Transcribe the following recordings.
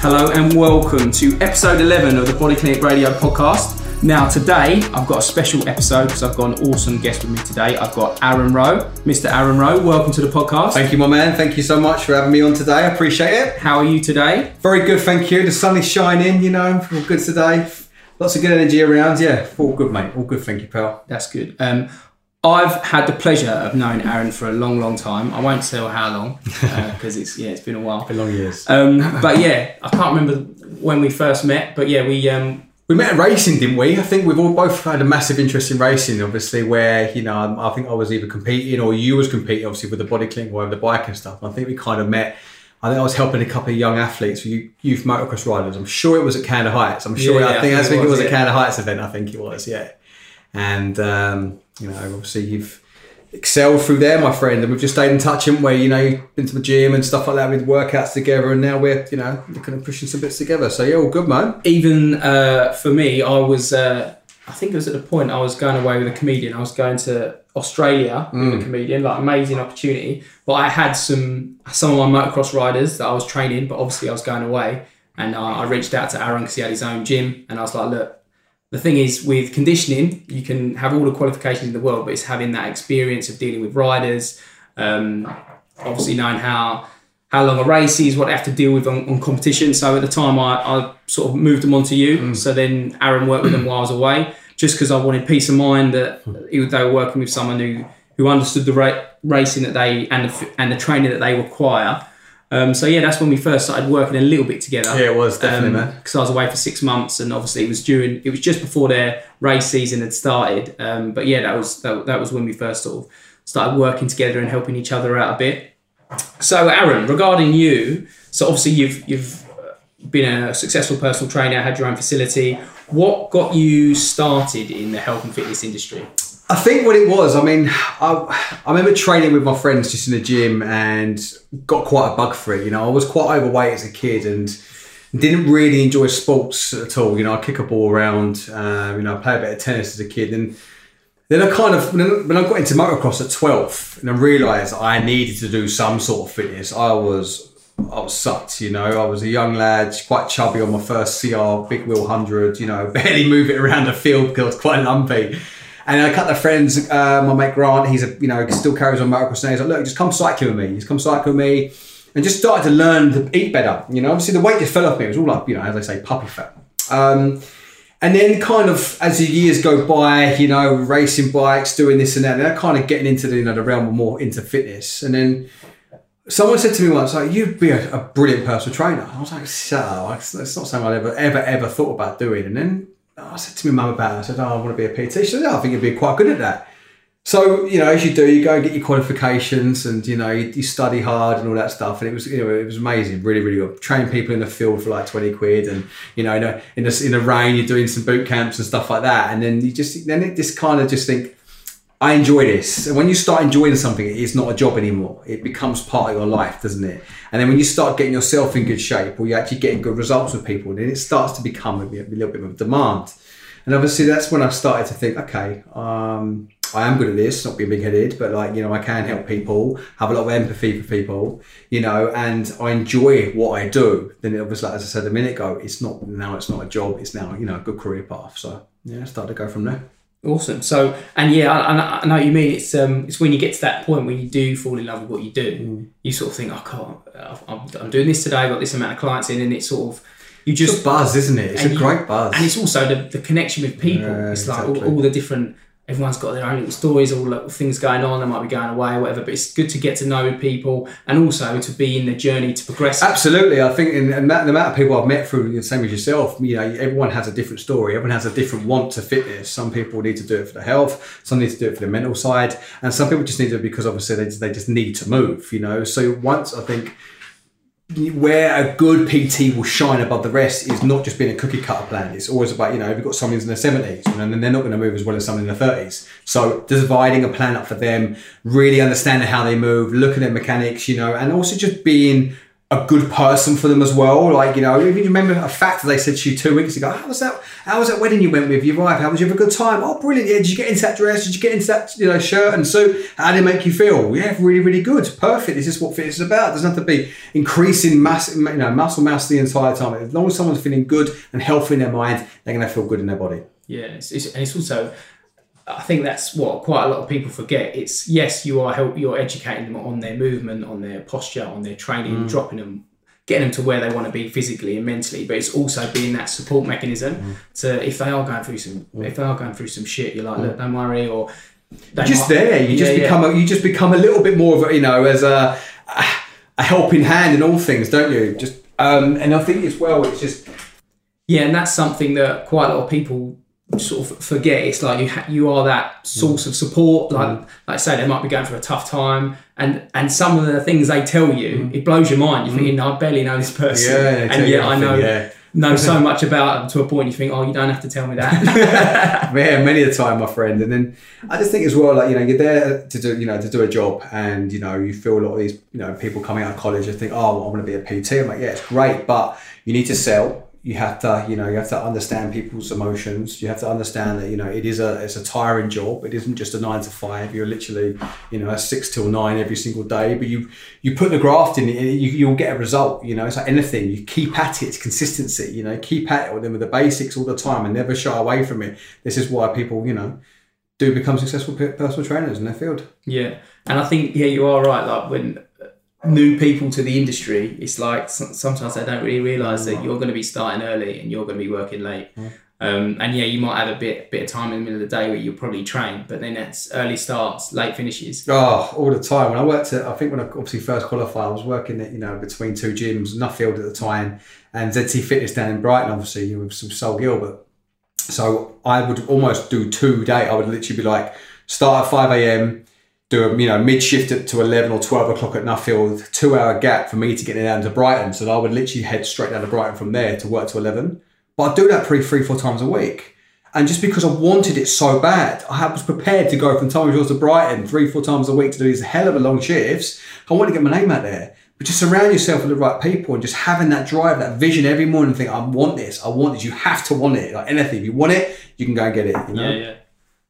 Hello and welcome to episode 11 of the Body Clinic Radio podcast. Now, today I've got a special episode because I've got an awesome guest with me today. I've got Aaron Rowe. Mr. Aaron Rowe, welcome to the podcast. Thank you, my man. Thank you so much for having me on today. I appreciate it. How are you today? Very good, thank you. The sun is shining, you know, all good today. Lots of good energy around. Yeah, all good, mate. All good, thank you, pal. That's good. Um, I've had the pleasure of knowing Aaron for a long, long time. I won't tell how long because uh, it's yeah, it's been a while. Been long years. Um, but yeah, I can't remember when we first met. But yeah, we um, we met at racing, didn't we? I think we've all both had a massive interest in racing, obviously. Where you know, I think I was either competing or you was competing, obviously, with the body clinic or the bike and stuff. I think we kind of met. I think I was helping a couple of young athletes, youth motocross riders. I'm sure it was at Canada Heights. I'm sure. Yeah, I think I, think it was, it was yeah. a Canada Heights event. I think it was. Yeah, and um, you know, obviously you've excelled through there, my friend. And we've just stayed in touch, haven't we? You know, you've been to the gym and stuff like that with workouts together, and now we're, you know, looking at pushing some bits together. So yeah, all good, man. Even uh, for me, I was, uh, I think it was at the point I was going away with a comedian. I was going to Australia mm. with a mm. comedian, like amazing opportunity. But I had some some of my motocross riders that I was training, but obviously I was going away. And uh, I reached out to Aaron because he had his own gym, and I was like, look, the thing is with conditioning, you can have all the qualifications in the world, but it's having that experience of dealing with riders, um, obviously knowing how how long a race is, what they have to deal with on, on competition. So at the time, I, I sort of moved them on to you. Mm. So then Aaron worked with them while I was away, just because I wanted peace of mind that they were working with someone who who understood the ra- racing that they and the, and the training that they require um, so yeah, that's when we first started working a little bit together. Yeah, it was definitely, um, man. Because I was away for six months, and obviously it was during, it was just before their race season had started. Um, but yeah, that was that, that was when we first sort of started working together and helping each other out a bit. So Aaron, regarding you, so obviously you've you've been a successful personal trainer, had your own facility. What got you started in the health and fitness industry? I think what it was, I mean, I, I remember training with my friends just in the gym and got quite a bug for it. You know, I was quite overweight as a kid and didn't really enjoy sports at all. You know, I kick a ball around, uh, you know, I play a bit of tennis as a kid. And then I kind of, when I got into motocross at 12 and I realised I needed to do some sort of fitness, I was I was sucked, you know. I was a young lad, quite chubby on my first CR big wheel hundred, you know, barely move it around the field because I was quite lumpy. And a couple of friends, uh, my mate Grant, he's a you know still carries on motocross now. He's like, look, just come cycling with me. Just come cycling with me, and just started to learn to eat better. You know, obviously the weight just fell off me. It was all like you know, as I say, puppy fat. Um, and then kind of as the years go by, you know, racing bikes, doing this and that, they're kind of getting into the, you know, the realm of more into fitness. And then someone said to me once, like, you'd be a, a brilliant personal trainer. I was like, so, that's not something I'd ever, ever, ever thought about doing. And then I said to my mum about it. I said, "Oh, I want to be a PT." She said, oh, "I think you'd be quite good at that." So you know, as you do, you go and get your qualifications, and you know, you, you, study hard and all that stuff. And it was, you know, it was amazing, really, really good. Train people in the field for like twenty quid, and you know, in the in the, in the rain, you're doing some boot camps and stuff like that. And then you just then it just kind of just think, I enjoy this. And when you start enjoying something, it's not a job anymore. It becomes part of your life, doesn't it? And then when you start getting yourself in good shape, or you're actually getting good results with people, then it starts to become a, a little bit of a demand. And obviously, that's when I started to think, okay, um, I am good at this, not being big headed, but like, you know, I can help people, have a lot of empathy for people, you know, and I enjoy what I do. Then obviously, as I said a minute ago, it's not now, it's not a job, it's now, you know, a good career path. So, yeah, I started to go from there. Awesome. So, and yeah, I, I, know what you mean. It's um, it's when you get to that point when you do fall in love with what you do, mm. you sort of think, oh, God, I'm, I'm doing this today. I've got this amount of clients in, and it's sort of you just it's a buzz, isn't it? It's a great buzz, and it's also the, the connection with people. Yeah, it's like exactly. all, all, the different everyone's got their own little stories, all the things going on. They might be going away or whatever, but it's good to get to know people and also to be in the journey to progress. Absolutely, I think in, in the amount of people I've met through the same as yourself, you know, everyone has a different story. Everyone has a different want to fitness. Some people need to do it for the health, some need to do it for the mental side, and some people just need to because obviously they, they just need to move. You know, so once I think where a good PT will shine above the rest is not just being a cookie cutter plan. It's always about, you know, if you've got someone in their 70s and then they're not going to move as well as someone in their 30s. So dividing a plan up for them, really understanding how they move, looking at mechanics, you know, and also just being a good person for them as well. Like, you know, if you remember a fact that they said to you two weeks ago, how was that how was that wedding you went with your wife? How was you have a good time? Oh brilliant, yeah, did you get into that dress? Did you get into that you know shirt and suit? How did it make you feel? Yeah, really, really good. Perfect. This is what fitness is about. Doesn't have to be increasing mass you know, muscle mass the entire time. As long as someone's feeling good and healthy in their mind, they're gonna feel good in their body. Yeah, it's, it's, and it's also I think that's what quite a lot of people forget. It's yes, you are help you're educating them on their movement, on their posture, on their training, Mm. dropping them, getting them to where they want to be physically and mentally. But it's also being that support mechanism Mm. to if they are going through some if they are going through some shit, you're like, look, don't worry, or just might- there. You just Yeah, yeah. become a, you just become a little bit more of a you know as a a helping hand in all things, don't you? Just um, and I think as well, it's just Yeah, and that's something that quite a lot of people sort of forget. It's like you ha- you are that source mm. of support. Like mm. like I say, they might be going through a tough time, and and some of the things they tell you, mm. it blows your mind. You're thinking, I barely know this person, Yeah, and yet I know yeah. know so much about them to a point you think, oh, you don't have to tell me that. Yeah, many a time, my friend. And then I just think as well, like you know, you're there to do, you know, to do a job, and you know, you feel a lot of these, you know, people coming out of college and think, oh, I want to be a PT. I'm like, yeah, it's great, but you need to sell. You have to, you know, you have to understand people's emotions. You have to understand that, you know, it is a, it's a tiring job. It isn't just a nine to five. You're literally, you know, a six till nine every single day. But you, you put the graft in, you, you'll get a result. You know, it's like anything. You keep at it. It's consistency. You know, keep at it with them with the basics all the time and never shy away from it. This is why people, you know, do become successful personal trainers in their field. yeah, and I think yeah, you are right. Like when new people to the industry, it's like sometimes they don't really realise that you're going to be starting early and you're going to be working late. Um, and yeah, you might have a bit bit of time in the middle of the day where you'll probably train, but then it's early starts, late finishes. Oh, all the time. When I worked at, I think when I obviously first qualified, I was working at, you know, between two gyms, Nuffield at the time, and ZT Fitness down in Brighton, obviously, with some Sol Gilbert. So I would almost do two day. I would literally be like, start at 5 a.m., do a, you know, mid shift at- to 11 or 12 o'clock at Nuffield, two hour gap for me to get down to Brighton. So I would literally head straight down to Brighton from there to work to 11. But I'd do that pretty three, four times a week. And just because I wanted it so bad, I was prepared to go from Tommy Hills to Brighton three, four times a week to do these hell of a long shifts. I want to get my name out there. But just surround yourself with the right people and just having that drive, that vision every morning think, I want this, I want this. You have to want it. Like anything, if you want it, you can go and get it. You know? Yeah, yeah.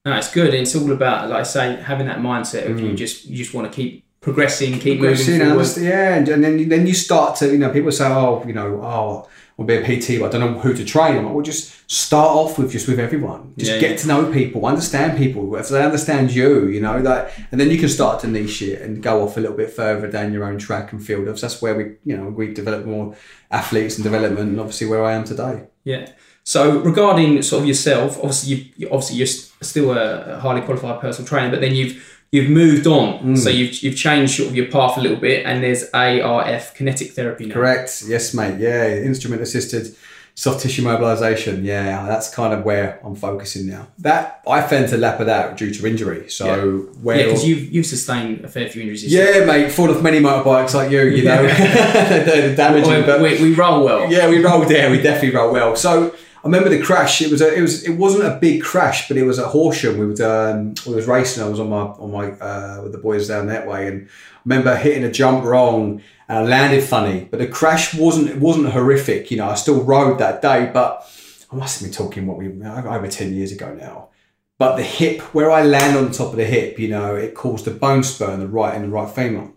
No, it's good. It's all about, like I say, having that mindset of you mm. just you just want to keep progressing, keep Progressing, moving forward. yeah, and, then then you start to you know people say oh you know oh I'll be a PT but I don't know who to train. I'm like well just start off with just with everyone. Just Yeah, get yeah. to know people, understand people. If they understand you, you know that, and then you can start to niche it and go off a little bit further down your own track and field. That's where we you know we develop more athletes and development, and obviously where I am today. Yeah. So regarding sort of yourself, obviously you, obviously you're still a highly qualified personal trainer, but then you've you've moved on. Mm. So you've you've changed sort of your path a little bit, and there's ARF kinetic therapy now. Correct. Yes, mate. Yeah, instrument assisted soft tissue mobilization. Yeah, that's kind of where I'm focusing now. That I fell to lap of that due to injury. So Yeah, where because you've you've sustained a fair few injuries. yeah, mate, full of many motorbikes like you. You know, damaging. but we, we roll well. yeah, we roll. there. We definitely roll well. So I remember the crash. It was a, it was it wasn't a big crash, but it was at Horsham. We was um, we was racing. I was on my on my uh, with the boys down that way, and I remember hitting a jump wrong and I landed funny. But the crash wasn't it wasn't horrific. You know, I still rode that day, but I must have been talking what we over ten years ago now. But the hip, where I land on top of the hip, you know, it caused a bone spur in the right in the right femur.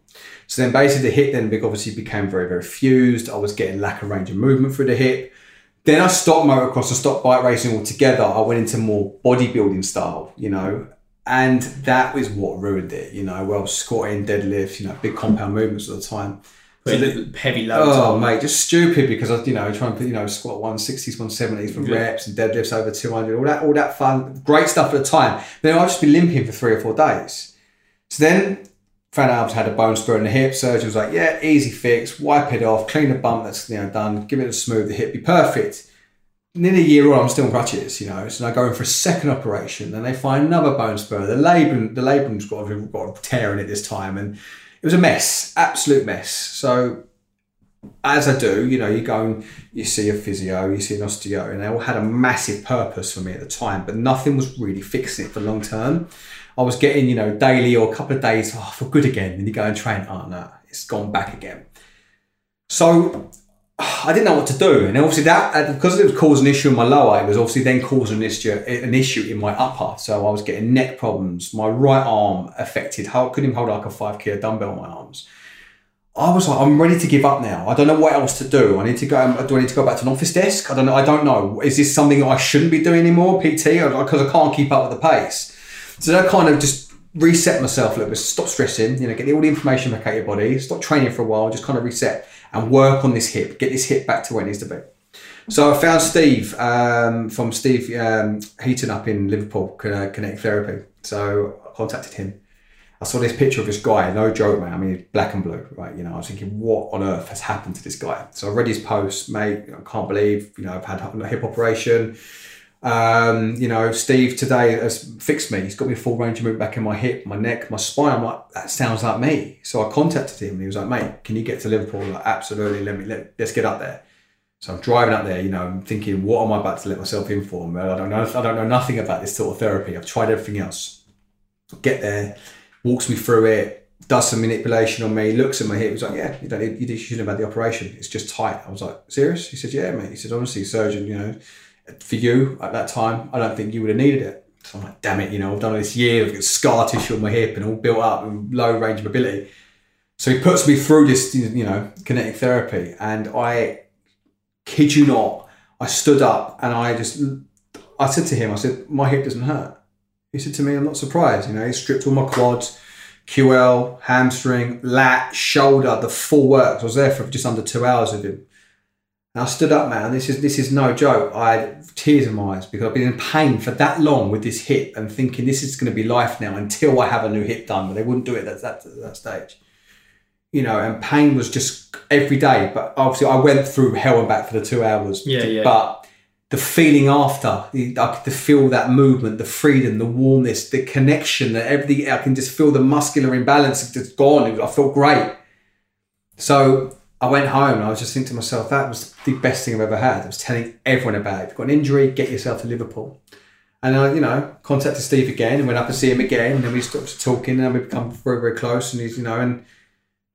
So then basically the hip then obviously became very, very fused. I was getting lack of range of movement through the hip. Then I stopped motocross and stopped bike racing altogether. I went into more bodybuilding style, you know, and that was what ruined it, you know, well squatting, deadlifts, you know, big compound movements all the time. So Putting heavy loads Oh on. mate, just stupid because I, you know, trying to you know squat one sixties, one seventies for Yeah. reps and deadlifts over two hundred, all that, all that fun, great stuff at the time. Then I'd just be limping for three or four days. So then out I had a bone spur in the hip. Surgeon was like, "Yeah, easy fix, wipe it off, clean the bump that's you know done, give it a smooth, the hip be perfect." Nearly a year on, I'm still on crutches, you know. So I go in for a second operation, and they find another bone spur. The labrum, the labrum's got a, got a tear in it this time, and it was a mess, absolute mess. So as I do, you know, you go and you see a physio, you see an osteo, and they all had a massive purpose for me at the time, but nothing was really fixing it for long term. I was getting, you know, daily or a couple of days, oh, I feel good again. And you go and train, oh no, it's gone back again. So I didn't know what to do, and obviously that uh, because it was causing an issue in my lower, it was obviously then causing an issue, an issue in my upper. So I was getting neck problems. My right arm affected. How couldn't even hold like a five kilo dumbbell on my arms. I was like, I'm ready to give up now. I don't know what else to do. I need to go. Do I need to go back to an office desk? I don't know. I don't know. Is this something I shouldn't be doing anymore, PT? Because I can't keep up with the pace. So that kind of just reset myself a little bit. Stop stressing. You know, get all the information back out your body. Stop training for a while. Just kind of reset and work on this hip. Get this hip back to where it needs to be. So I found Steve um, from Steve um, Heaton up in Liverpool, Kinetic Therapy. So I contacted him I saw this picture of this guy, no joke, man. I mean, black and blue, right? You know, I was thinking, what on earth has happened to this guy? So I read his post, mate. I can't believe, you know, I've had a hip operation. Um, you know, Steve today has fixed me. He's got me full range of movement back in my hip, my neck, my spine. I'm like, that sounds like me. So I contacted him he was like, mate, can you get to Liverpool? Like, absolutely. Let me, let, let's get up there. So I'm driving up there, you know, I'm thinking, what am I about to let myself in for? I don't know. I don't know nothing about this sort of therapy. I've tried everything else. Get there walks me through it, does some manipulation on me, looks at my hip. He's like, yeah, you don't need, you shouldn't have had the operation. It's just tight. I was like, serious? He said, yeah, mate. He said, honestly, surgeon, you know, for you at that time, I don't think you would have needed it. So I'm like, damn it, you know, I've done this year, I've got scar tissue on my hip and all built up and low range of mobility. So he puts me through this, you know, kinetic therapy. And I kid you not, I stood up and I just, I said to him, I said, my hip doesn't hurt. He said to me, I'm not surprised. You know, he stripped all my quads, QL, hamstring, lat, shoulder, the full works. I was there for just under two hours with him. And I stood up, man. This is this is no joke. I had tears in my eyes because I've been in pain for that long with this hip and thinking this is going to be life now until I have a new hip done. But they wouldn't do it at that, at that stage. You know, and pain was just every day. But obviously, I went through hell and back for the two hours. Yeah, yeah. But the feeling after, the, I could feel that movement, the freedom, the warmness, the connection, that everything. I can just feel the muscular imbalance just gone. I felt great. So I went home and I was just thinking to myself, that was the best thing I've ever had. I was telling everyone about it. If you've got an injury, get yourself to Liverpool. And I, you know, contacted Steve again and went up and see him again. And then we stopped talking and we become very, very close. And he's, you know, and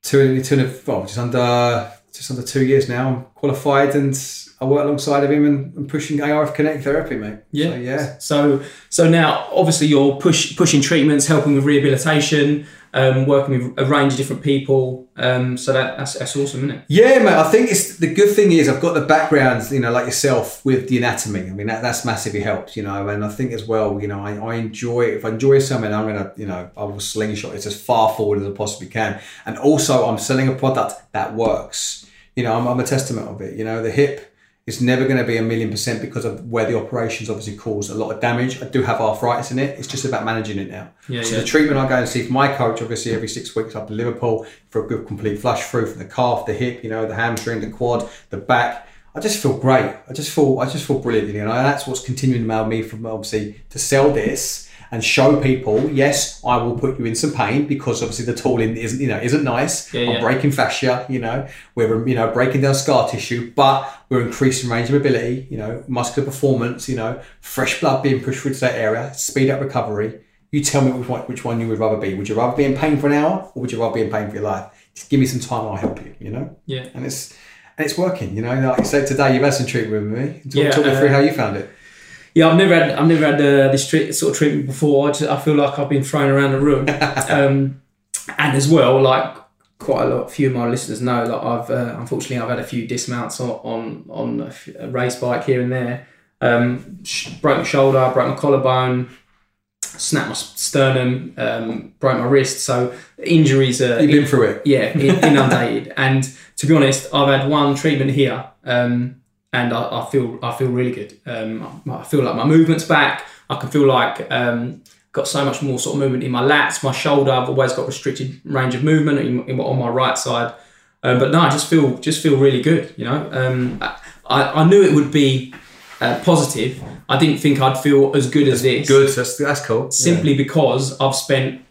two, two, and a, well, just under, just under two years now, I'm qualified and I work alongside of him and, and pushing ARF Kinetic therapy, mate. Yeah, so, yeah. So so now obviously you're push, pushing treatments, helping with rehabilitation, um, working with a range of different people. Um, so that, that's, that's awesome, isn't it? Yeah, mate. I think it's the good thing is I've got the background, you know, like yourself with the anatomy. I mean, that, that's massively helped, you know. And I think as well, you know, I, I enjoy if I enjoy something, I'm gonna, you know, I will slingshot it as far forward as I possibly can. And also, I'm selling a product that works. You know, I'm, I'm a testament of it. You know, the hip it's never going to be a million percent because of where the operations obviously cause a lot of damage. I do have arthritis in it. It's just about managing it now. Yeah, so yeah. the treatment I go and see for my coach, obviously every six weeks up to Liverpool for a good complete flush through from the calf, the hip, you know, the hamstring, the quad, the back. I just feel great. I just feel I just feel brilliant. You know, and that's what's continuing to mail me from obviously to sell this and show people, yes, I will put you in some pain because obviously the tooling isn't, you know, isn't nice. Yeah, I'm yeah. breaking fascia, you know, we're, you know, breaking down scar tissue, but we're increasing range of mobility, you know, muscular performance, you know, fresh blood being pushed through to that area, speed up recovery. You tell me which one, which one you would rather be. Would you rather be in pain for an hour or would you rather be in pain for your life? Just give me some time and I'll help you, you know? Yeah. And it's, and it's working, you know, like you said today, you've had some treatment with me. Talk, Yeah, talk me through uh, how you found it. Yeah, I've never had I've never had uh, this sort of treatment before. I, just, I feel like I've been thrown around the room, um, and as well, like quite a lot, few of my listeners know that I've uh, unfortunately I've had a few dismounts on on, on a, race bike here and there. Um, sh- broke my shoulder, broke my collarbone, snapped my sternum, um, broke my wrist. So injuries are You've been through it. yeah, in- inundated. and to be honest, I've had one treatment here, um, and I, I feel I feel really good. Um, I, I feel like my movement's back. I can feel like um, got so much more sort of movement in my lats, my shoulder. I've always got restricted range of movement in, in, on my right side, um, but no, I just feel just feel really good. You know, um, I, I knew it would be uh, positive. I didn't think I'd feel as good as this Good. That's, that's cool. simply because I've spent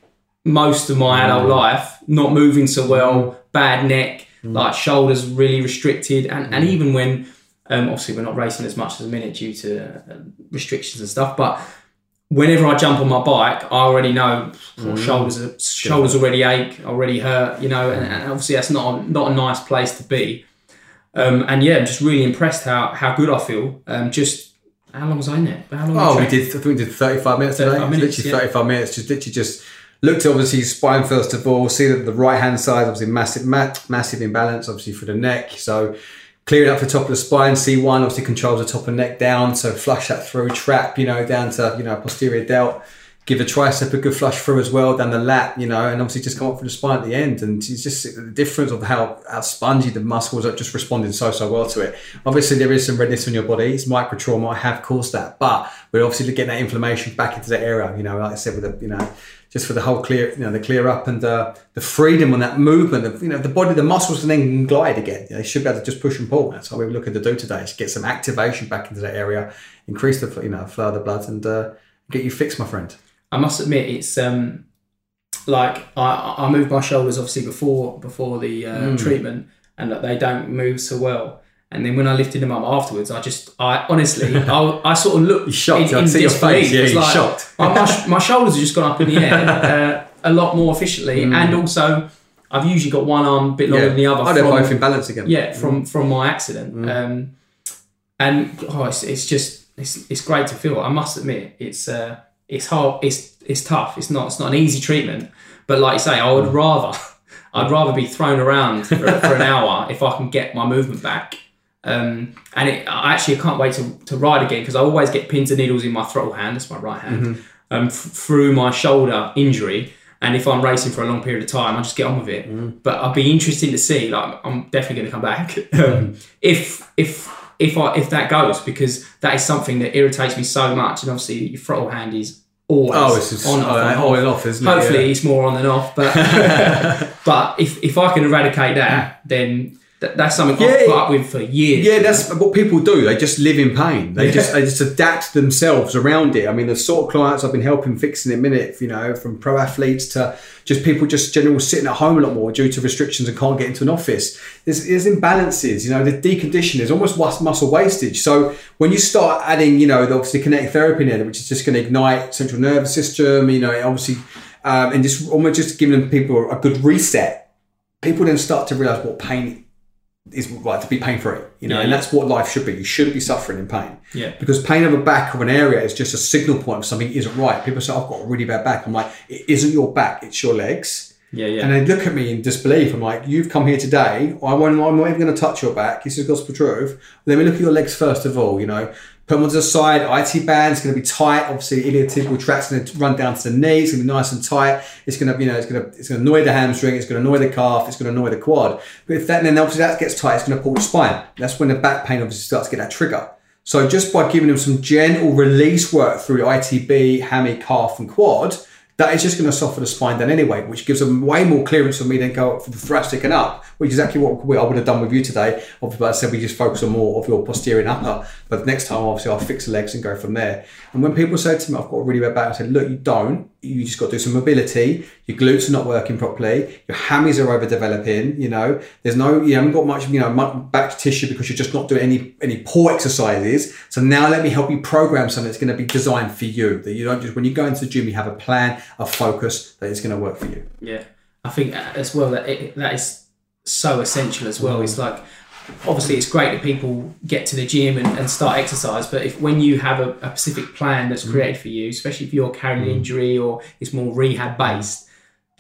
most of my adult life not moving so well, bad neck, like shoulders really restricted, and, and even when um, obviously we're not racing as much as a minute due to uh, restrictions and stuff, but whenever I jump on my bike, I already know oh, shoulders are, shoulders already ache, already hurt, you know, and, and obviously that's not a, not a nice place to be. Um, and yeah, I'm just really impressed how how good I feel. Um, just how long was I in there? How long? Oh, we did. I think we did thirty-five minutes today. minutes, literally yeah. thirty-five minutes. Just literally just looked at obviously spine first of all. See that the right-hand side obviously massive, ma- massive imbalance obviously for the neck. So clearing up the top of the spine. C one obviously controls the top of neck down. So flush that through. Trap you know down to you know posterior delt. Give the tricep a good flush through as well down the lat, you know, and obviously just come up for the spine at the end. And it's just the difference of how, how spongy the muscles are just responding so, so well to it. Obviously, there is some redness on your body. It's micro trauma. I have caused that, but we're obviously getting that inflammation back into the area, you know, like I said, with the, you know, just for the whole clear, you know, the clear up and uh, the freedom on that movement of, you know, the body, the muscles can then glide again. They should be able to just push and pull. That's what we're looking to do today, is get some activation back into that area, increase the, you know, flow of the blood and uh, get you fixed, my friend. I must admit, it's um, like I, I moved my shoulders obviously before before the uh, Mm. treatment, and that they don't move so well. And then when I lifted them up afterwards, I just, I honestly, I, I sort of looked You're shocked. in, I in see your face. Yeah, like, shocked. my, my, my shoulders have just gone up in the air uh, a lot more efficiently, Mm. and also I've usually got one arm a bit longer than the other. Oh, they're from- both in balance again. yeah, from from my accident. Mm. Um, and oh, it's, it's just it's, it's great to feel. I must admit, it's uh, it's hard. It's it's tough. It's not it's not an easy treatment. But like you say, I would rather I'd rather be thrown around for, for an hour if I can get my movement back. Um, and it, I actually can't wait to, to ride again because I always get pins and needles in my throttle hand. That's my right hand. Um, f- through my shoulder injury. And if I'm racing for a long period of time, I just get on with it. But I'd be interested to see. Like, I'm definitely going to come back um, if if if I if that goes because that is something that irritates me so much. And obviously, your throttle hand is always Oh, it's just on, off, uh, on, on off. and off, isn't it? Hopefully, Yeah. it's more on than off. But but if if I can eradicate that, then th- that's something I've Yeah. put up with for years. Yeah, that's what people do. They just live in pain. They just they just adapt themselves around it. I mean, the sort of clients I've been helping fixing in a minute, you know, from pro athletes to just people just general sitting at home a lot more due to restrictions and can't get into an office. There's, there's imbalances, you know, the decondition, is almost muscle wastage. So when you start adding, you know, the obviously kinetic therapy in there, which is just going to ignite central nervous system, you know, obviously, um, and just almost just giving them people a good reset, people then start to realize what pain is like to be pain free, you know, Yeah, and yeah. that's what life should be. You shouldn't be suffering in pain. Yeah. Because pain of a back of an area is just a signal point of something isn't right. People say, I've got a really bad back. I'm like, it isn't your back, it's your legs. yeah, yeah. And they look at me in disbelief. I'm like, you've come here today. I won't, I'm not even going to touch your back. This is gospel truth. Let me look at your legs first of all, you know. Put them to the side. IT band's going to be tight. Obviously, iliotibial tract's going to run down to the knee. It's going to be nice and tight. It's going to, you know, it's going to, it's going to annoy the hamstring. It's going to annoy the calf. It's going to annoy the quad. But if that, then obviously that gets tight, it's going to pull the spine. That's when the back pain obviously starts to get that trigger. So just by giving them some gentle release work through ITB, hammy, calf, and quad, that is just going to soften the spine down anyway, which gives them way more clearance for me than go up for the thoracic and up, which is exactly what we- I would have done with you today. Obviously, but I said we just focus on more of your posterior and upper. But next time, obviously, I'll fix the legs and go from there. And when people say to me, I've got a really bad back, I said, look, you don't. You just got to do some mobility. Your glutes are not working properly. Your hammies are overdeveloping. You know, there's no, you haven't got much, you know, much back tissue because you're just not doing any any poor exercises. So now let me help you program something that's going to be designed for you. That you don't just when you go into the gym, you have a plan, a focus that is going to work for you. Yeah, I think uh, as well that it, that is so essential as well. It's like obviously it's great that people get to the gym and, and start exercise, but if when you have a, a specific plan that's mm. created for you, especially if you're carrying an injury or it's more rehab based,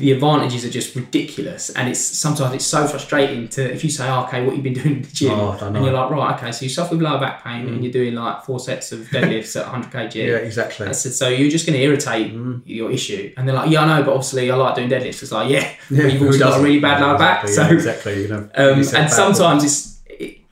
the advantages are just ridiculous. And it's sometimes it's so frustrating to if you say, oh, okay, what you've been doing in the gym, Oh, and you're like, right, okay, so you suffer with lower back pain and you're doing like four sets of deadlifts at 100 kg. Yeah, exactly. I said, so you're just going to irritate your issue. And they're like, yeah, I know, but obviously I like doing deadlifts. It's like, yeah, but you've also got a really bad Yeah, lower back. exactly, So, yeah, exactly. You know, um, and sometimes it's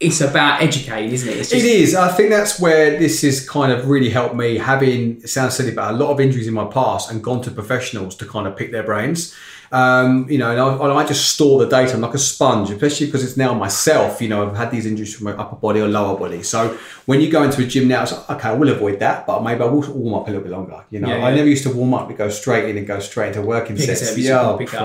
it's about educating, isn't it? It's just, It is. I think that's where this has kind of really helped me. Having it sounds silly, but a lot of injuries in my past and gone to professionals to kind of pick their brains. Um, you know, and I, I just store the data. I'm like a sponge, especially because it's now myself. You know, I've had these injuries from my upper body or lower body. So when you go into a gym now, it's like, okay, I will avoid that, but maybe I will warm up a little bit longer. You know, Yeah, I never used to warm up to go straight in and go straight into working Pick sets. Yeah, oh, pick up.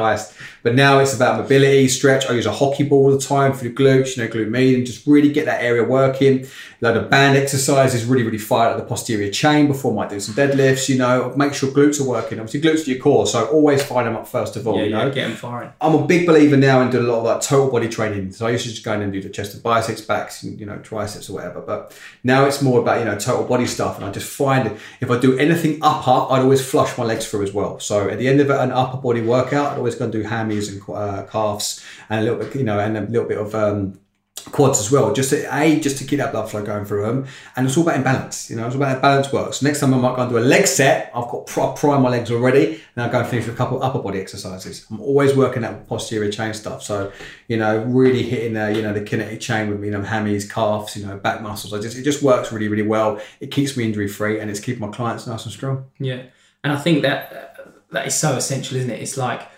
But now it's about mobility, stretch. I use a hockey ball all the time for the glutes, you know, glute median, just really get that area working. Like of band exercises, really, really fire at the posterior chain before I might do some deadlifts, you know, make sure glutes are working. Obviously, glutes are your core, so always fire them up first of all. Yeah, you know, yeah, get them firing. I'm a big believer now in doing a lot of like total body training. So I used to just go in and do the chest and biceps, backs, and you know triceps or whatever. But now it's more about you know total body stuff. And I just find if I do anything upper, I'd always flush my legs through as well. So at the end of an upper body workout, I'd always go and do hammies and uh, calves and a little bit you know and a little bit of um, quads as well, just to, a just to keep that blood flow going through them, and it's all about imbalance. You know, it's all about how balance works. Next time I might go and do a leg set. I've got prime my legs already, and I'll go and finish with a couple upper body exercises. I'm always working that posterior chain stuff. So you know, really hitting the you know the kinetic chain with you know hammies, calves, you know, back muscles. I just it just works really really well. It keeps me injury free, and it's keeping my clients nice and strong. Yeah, and I think that that is so essential, isn't it? It's like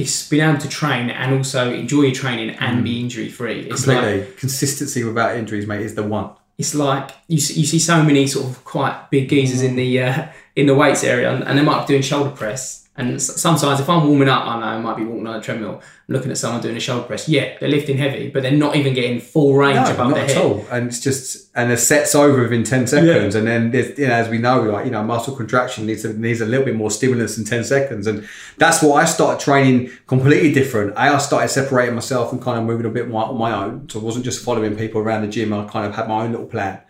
it's being able to train and also enjoy your training and be injury free. It's like Completely consistency without injuries, mate, is the one. it's like you see, you see so many sort of quite big geezers in the uh, in the weights area, and, and they might be doing shoulder press. And sometimes, if I'm warming up, I know I might be walking on a treadmill, I'm looking at someone doing a shoulder press. Yeah, they're lifting heavy, but they're not even getting full range No, above not their at head. all. And it's just and the set's over within ten seconds, and then there's, you know, as we know, like you know, muscle contraction needs a, needs a little bit more stimulus in ten seconds, and that's why I started training completely different. I started separating myself and kind of moving a bit more on my own, so I wasn't just following people around the gym. I kind of had my own little plan.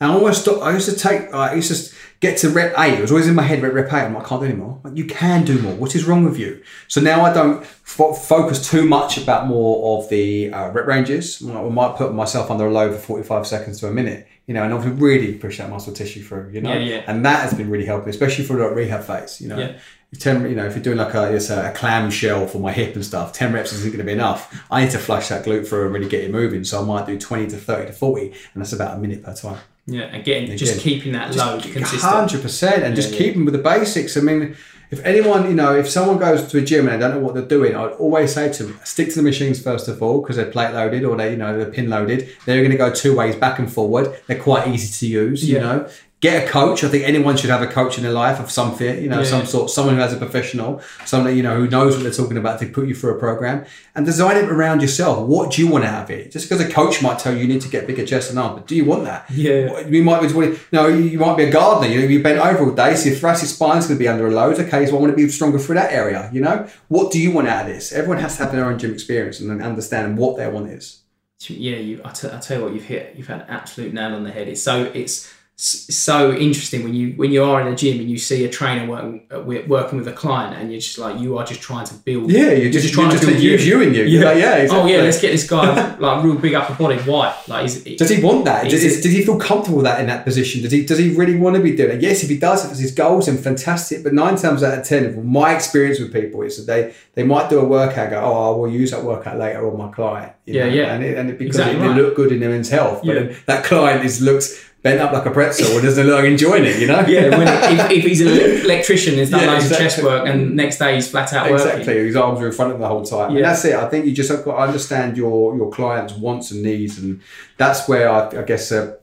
And I always thought, I used to take, I used to get to rep eight. It was always in my head, rep, rep eight. I'm like, I can't do anymore. Like, you can do more. What is wrong with you? So now I don't fo- focus too much about more of the uh, rep ranges. I might put myself under a load for 45 seconds to a minute, you know, and obviously really push that muscle tissue through, you know. Yeah, yeah. And that has been really helpful, especially for the rehab phase, you know. Yeah. If 10, you know, if you're doing like a, a, a clam shell for my hip and stuff, 10 reps isn't going to be enough. I need to flush that glute through and really get it moving. So I might do 20 to 30 to 40, and that's about a minute per time. Yeah, again, getting just keeping that load consistent. Hundred percent, and just yeah. keeping with the basics. I mean, if anyone, you know, if someone goes to a gym and they don't know what they're doing, I'd always say to them, stick to the machines first of all because they're plate loaded or they, you know, they're pin loaded. They're going to go two ways, back and forward. They're quite easy to use. You know, get a coach. I think anyone should have a coach in their life of some fit. You know, Yeah, some yeah. sort, someone who has a professional, someone you know who knows what they're talking about to put you through a program and design it around yourself. What do you want out of it? Just because a coach might tell you you need to get bigger chest and arms, but do you want that? Yeah. You might be, you know, you might be a gardener. You know, you bent over all day, so your thoracic spine's going to be under a load. Okay, so I want to be stronger through that area. You know, what do you want out of this? Everyone has to have their own gym experience and then understand what their one is. yeah, you. I, t- I tell you what, you've hit. You've had an absolute nail on the head. It's so it's so interesting when you when you are in a gym and you see a trainer working uh, working with a client and you're just like you are just trying to build. Yeah, you're just, trying you're to just build use you and you. Yeah, Yeah, yeah. Exactly. Oh yeah, let's get this guy like real big upper body. Why? Like, is Does he want that? Does, Is does he feel comfortable with that in that position? Does he does he really want to be doing it? Yes, if he does, if it's his goals, then fantastic. But nine times out of ten, from my experience with people is that they they might do a workout, go, oh, I will use that workout later on my client. you Yeah, know? yeah. and it, and it, because Exactly it, they look good in their men's health. But Yeah. then that client is looks bent up like a pretzel and doesn't look like enjoying it. You know? yeah, when if, if he's an electrician, has done Yeah, loads exactly. of chest work, and next day he's flat out working. Exactly. His arms are in front of him the whole time. And Yeah. that's it. I think you just have got to understand your your client's wants and needs, and that's where I, I guess uh,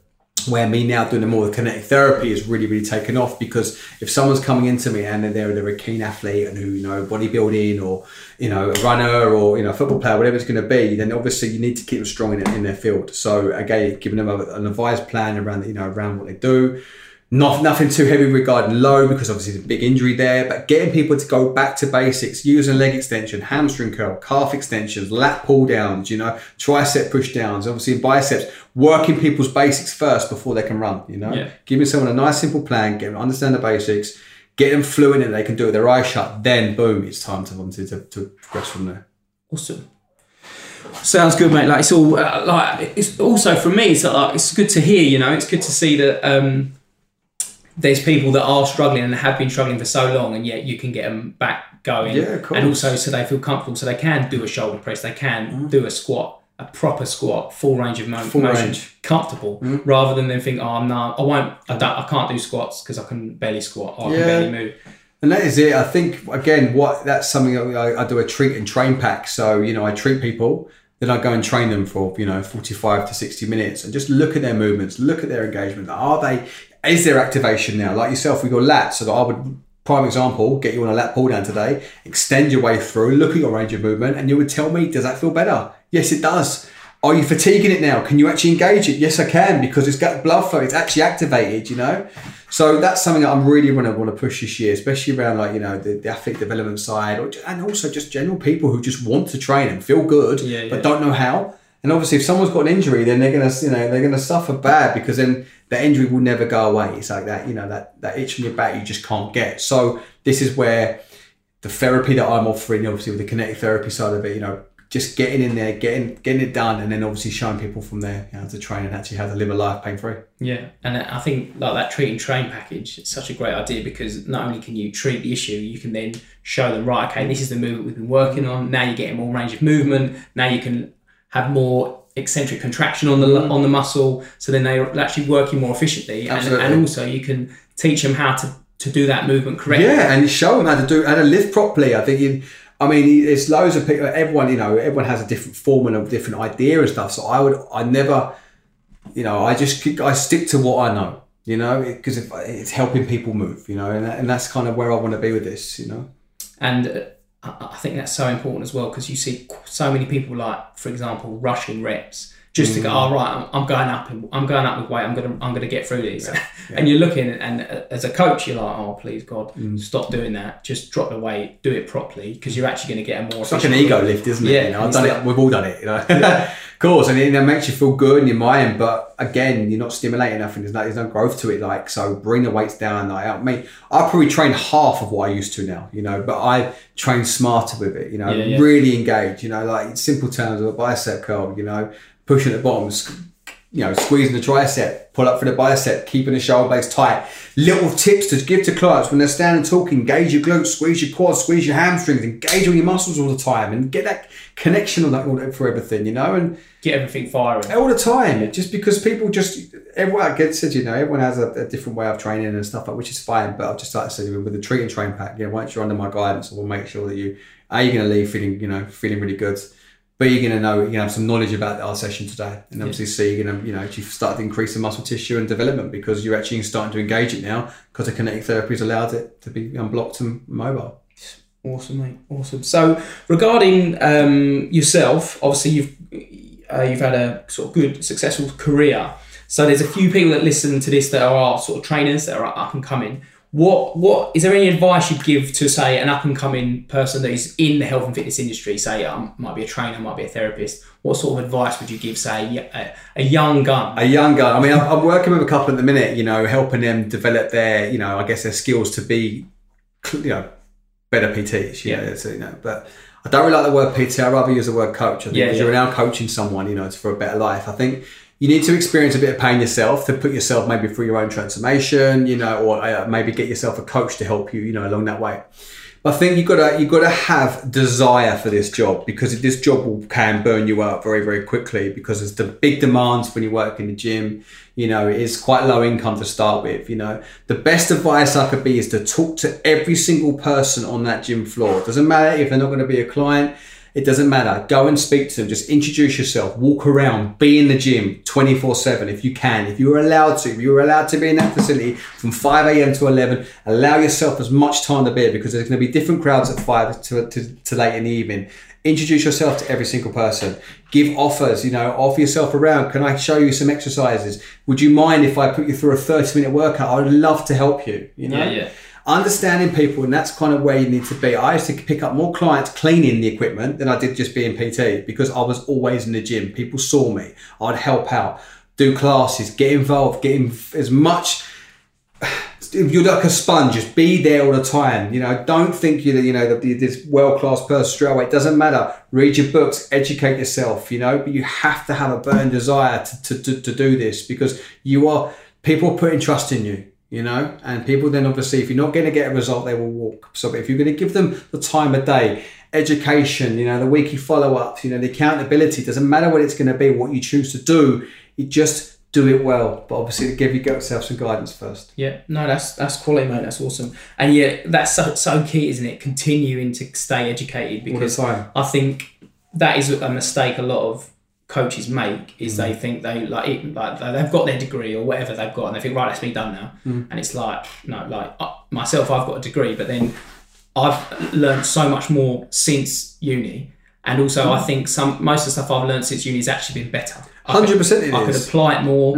where me now doing more the kinetic therapy is really really taken off because if someone's coming into me and they're they're a keen athlete and who you know bodybuilding or you know a runner or you know a football player whatever it's going to be then obviously you need to keep them strong in, in their field. So again giving them a, an advised plan around you know around what they do not nothing too heavy regarding low because obviously there's a big injury there, but getting people to go back to basics, using leg extension, hamstring curl, calf extensions, lat pull downs, you know, tricep push downs, obviously biceps, working people's basics first before they can run, you know, Yeah. giving someone a nice simple plan, get them to understand the basics, get them fluent and they can do it with their eyes shut, then boom, it's time to, to, to, to progress from there. Awesome. Sounds good, mate. Like it's all uh, like it's also for me. It's like it's good to hear. You know, it's good to see that um, there's people that are struggling and have been struggling for so long, and yet you can get them back going. Yeah, of course. And also, so they feel comfortable, so they can do a shoulder press, they can do a squat, a proper squat, full range of mo- Mm. Full motion, range. Mm. comfortable, rather than them think, oh no, I won't, I don't, I can't do squats because I can barely squat, or I can barely move. And that is it. I think again, what that's something I, I do a treat and train pack. So you know, I treat people, then I go and train them for you know forty-five to sixty minutes, and just look at their movements, look at their engagement. Are they? Is there activation now? Like yourself with your lats. So that I would, prime example, get you on a lat pull down today, extend your way through, look at your range of movement, and you would tell me, does that feel better? Yes, it does. Are you fatiguing it now? Can you actually engage it? Yes, I can because it's got blood flow. It's actually activated. You know, so that's something that I'm really going to want to push this year, especially around like you know the, the athlete development side, or, and also just general people who just want to train and feel good, Yeah, but don't know how. And obviously, if someone's got an injury, then they're gonna, you know, they're gonna suffer bad because then the injury will never go away. It's like that, you know, that that itch in your back you just can't get. So this is where the therapy that I'm offering, obviously with the kinetic therapy side of it, you know, just getting in there, getting getting it done, and then obviously showing people from there how to train and actually how to live a life pain free. Yeah, and I think like that treat and train package is such a great idea because not only can you treat the issue, you can then show them right. Okay, this is the movement we've been working on. Now you're getting more range of movement. Now you can have more eccentric contraction on the Mm. on the muscle, so then they're actually working more efficiently. And, and also you can teach them how to to do that movement correctly. Yeah, and show them how to do how to live properly. I think you, I mean, it's loads of people. Everyone, you know, everyone has a different form and a different idea and stuff. So I would, I never, you know, I just I stick to what I know. You know, because if it's helping people move, you know, and, and that's kind of where I want to be with this. You know, And I think that's so important as well because you see so many people like, for example, rushing reps just to go, Mm. oh right, I'm, I'm going up, and I'm going up with weight. I'm gonna, I'm gonna get through these. And you're looking, and uh, as a coach, you're like, oh please God, Mm. stop doing that. Just drop the weight, do it properly because you're actually going to get a more. it's like an ego lift, isn't it? Yeah, you know, I've done like- it. We've all done it. You know, of course, and it, it makes you feel good in your mind. But again, you're not stimulating nothing. There's no, there's no growth to it. Like so, bring the weights down. Like I mean, I probably train half of what I used to now. You know, but I train smarter with it. You know, Yeah, yeah. really engage. You know, like simple terms of a bicep curl. You know, pushing at the bottom. You know, squeezing the tricep, pull up for the bicep, keeping the shoulder blades tight. Little tips to give to clients when they're standing talking. Engage your glutes, squeeze your quads, squeeze your hamstrings, engage all your muscles all the time, and get that connection on that for everything. You know, and get everything firing. all the time. Just because people just everyone like I said, you know, everyone has a, a different way of training and stuff like which is fine. But I've just like I said with the treat and train pack, you know, once you're under my guidance, I will make sure that you are you going to leave feeling, you know, feeling really good. But you're going to know, you're going to have some knowledge about our session today, and obviously see you're going to, you know, you've started to increase the muscle tissue and development because you're actually starting to engage it now because the kinetic therapy has allowed it to be unblocked and mobile. Awesome, mate. Awesome. So, regarding um, yourself, obviously you've uh, you've had a sort of good, successful career. So, there's a few people that listen to this that are sort of trainers that are up and coming. What what is there any advice you'd give to say an up and coming person that is in the health and fitness industry? Say, um, might be a trainer, might be a therapist. What sort of advice would you give, say, a, a young gun? a young gun. I mean, I'm, I'm working with a couple at the minute. You know, helping them develop their, you know, I guess their skills to be, you know, better PTs. Yeah. know, it's, you know, but I don't really like the word PT. I'd rather use the word coach. I think Yeah, because yeah. you're now coaching someone, you know, it's for a better life. I think you need to experience a bit of pain yourself to put yourself maybe through your own transformation, you know, or uh, maybe get yourself a coach to help you, you know, along that way. But I think you gotta you gotta have desire for this job because this job can burn you out very very quickly because it's the big demands when you work in the gym. You know, it's quite low income to start with. You know, the best advice I could be is to talk to every single person on that gym floor. Doesn't matter if they're not going to be a client. It doesn't matter. Go and speak to them. Just introduce yourself. Walk around. Be in the gym 24 7 if you can. If you're allowed to. If you're allowed to be in that facility from 5 a.m. to 11, allow yourself as much time to be it because there's going to be different crowds at 5 to, to, to late in the evening. Introduce yourself to every single person. Give offers, you know, offer yourself around. Can I show you some exercises? Would you mind if I put you through a 30 minute workout? I would love to help you, you know? Yeah, yeah. Understanding people and that's kind of where you need to be. I used to pick up more clients cleaning the equipment than i did just being pt because i was always in the gym. People saw me. I'd help out do classes get involved get in as much if you're like a sponge. Just be there all the time. You know don't think you're you know this world-class person straight away. It doesn't matter. Read your books educate yourself you know but you have to have a burning desire to, to, to, to do this because you are people putting trust in you you know and people then obviously if you're not going to get a result they will walk. So if you're going to give them the time of day education you know the weekly follow-ups you know the accountability doesn't matter what it's going to be what you choose to do you just do it well. But obviously give yourself some guidance first. Yeah, no, that's that's quality, mate. That's awesome, and yeah, that's so, so key, isn't it? Continuing to stay educated because I think that is a mistake a lot of coaches make is Mm. they think they like it, like they've got their degree or whatever they've got and they think right that's me done now Mm. and it's like no like uh, myself I've got a degree but then I've learned so much more since uni And also, I think some most of the stuff I've learned since uni has actually been better. I could- Hundred percent, I could apply it more,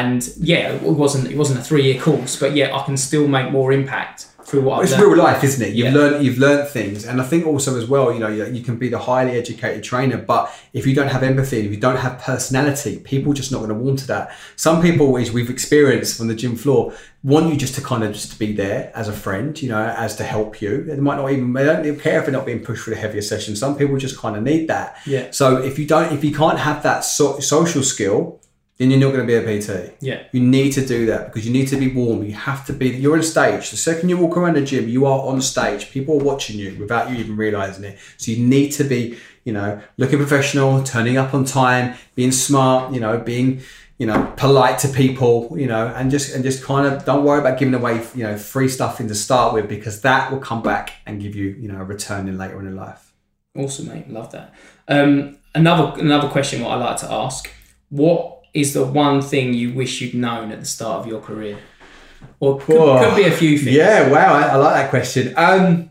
and yeah, it wasn't it wasn't a three year course, but yeah, I can still make more impact through what I've It's learned. real life, isn't it? You've Yeah. learned you've learned things, and I think also as well, you know, you, you can be the highly educated trainer, but if you don't have empathy, if you don't have personality, people are just not going to warm to that. Some people, as we've experienced from the gym floor, want you just to kind of just to be there as a friend, you know, as to help you. They might not even they don't even care if they're not being pushed for the heavier session. Some people just kind of need that. Yeah. So if you don't, if you can't have that so, social skill, then you're not going to be a PT. Yeah. You need to do that because you need to be warm. You have to be. You're on stage. The second you walk around the gym, you are on stage. People are watching you without you even realizing it. So you need to be, you know, looking professional, turning up on time, being smart. You know, being, you know, polite to people. You know, and just and just kind of don't worry about giving away, you know, free stuff in to start with because that will come back and give you, you know, a return in later on in life. Awesome, mate. Love that. Um, another another question what I like to ask: What is the one thing you wish you'd known at the start of your career? Or could, Whoa. could be a few things. Yeah. Wow. I, I like that question. Um,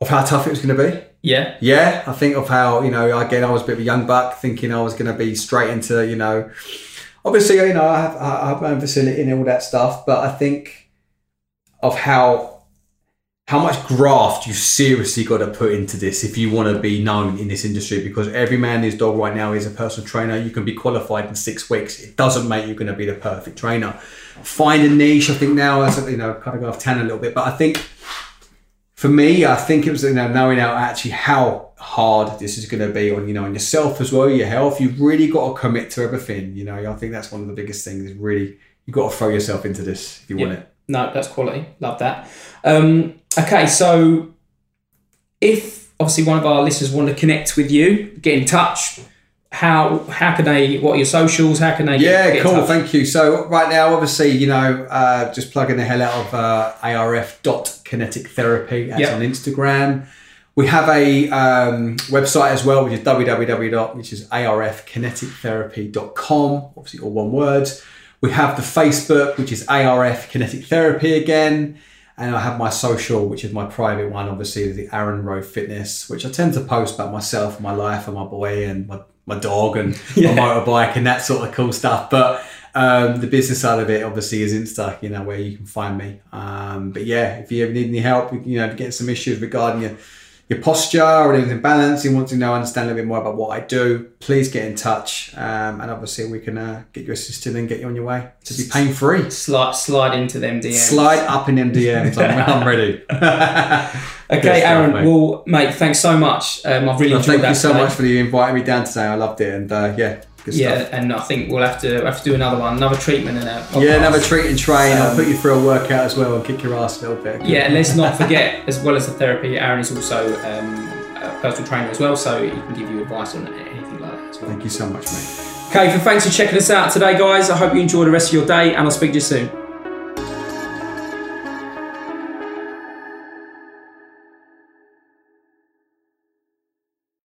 of how tough it was going to be. Yeah. Yeah, I think of how you know again I was a bit of a young buck, thinking I was going to be straight into you know, obviously you know I have, I have my own facility and all that stuff, but I think of how how much graft you seriously got to put into this if you want to be known in this industry because every man and his dog right now is a personal trainer. You can be qualified in six weeks. It doesn't make you going to be the perfect trainer. Find a niche. I think now as you know, kind of go off tan a little bit, but I think for me, I think it was you know knowing out actually how hard this is going to be on you know on yourself as well, your health. You've really got to commit to everything. You know, I think that's one of the biggest things. Is really you've got to throw yourself into this if you want it. No, that's quality. Love that. Um, okay, so if obviously one of our listeners want to connect with you, get in touch. How how can they? What are your socials? How can they? Yeah, get in cool. Thank you. So right now, obviously, you know, uh, just plugging the hell out of uh, ARF dot kinetic therapy. That's Yep. on Instagram. We have a um, website as well, which is www. which is arfkinetictherapy.com. Obviously, all one word. We have the Facebook, which is ARF Kinetic Therapy again. And I have my social, which is my private one, obviously, the Aaron Rowe Fitness, which I tend to post about myself, my life, and my boy, and my, my dog, and Yeah. my motorbike, and that sort of cool stuff. But um, the business side of it, obviously, is Insta, you know, where you can find me. Um, but yeah, if you ever need any help, you know, to get some issues regarding your your posture or anything balance, you want to know, understand a little bit more about what I do, please get in touch. Um, and obviously, we can uh, get you assisted and get you on your way to be pain free. Slide slide into them DMs. Slide up in MDMs. I'm, I'm ready. Okay, stuff, Aaron. mate. well, mate, thanks so much. Um, I've really Well, enjoyed thank that. you so much for you inviting me down today. I loved it, and uh, yeah, good Yeah, stuff. and I think we'll have to we have to do another one, another treatment in a podcast. Yeah, another treat and train. I'll Um, put you through a workout as well and kick your ass a little bit. Yeah, and let's not forget, as well as the therapy, Aaron is also um, a personal trainer as well, so he can give you advice on anything like that as well. Thank you so much, mate. Okay, so thanks for checking us out today, guys. I hope you enjoy the rest of your day, and I'll speak to you soon.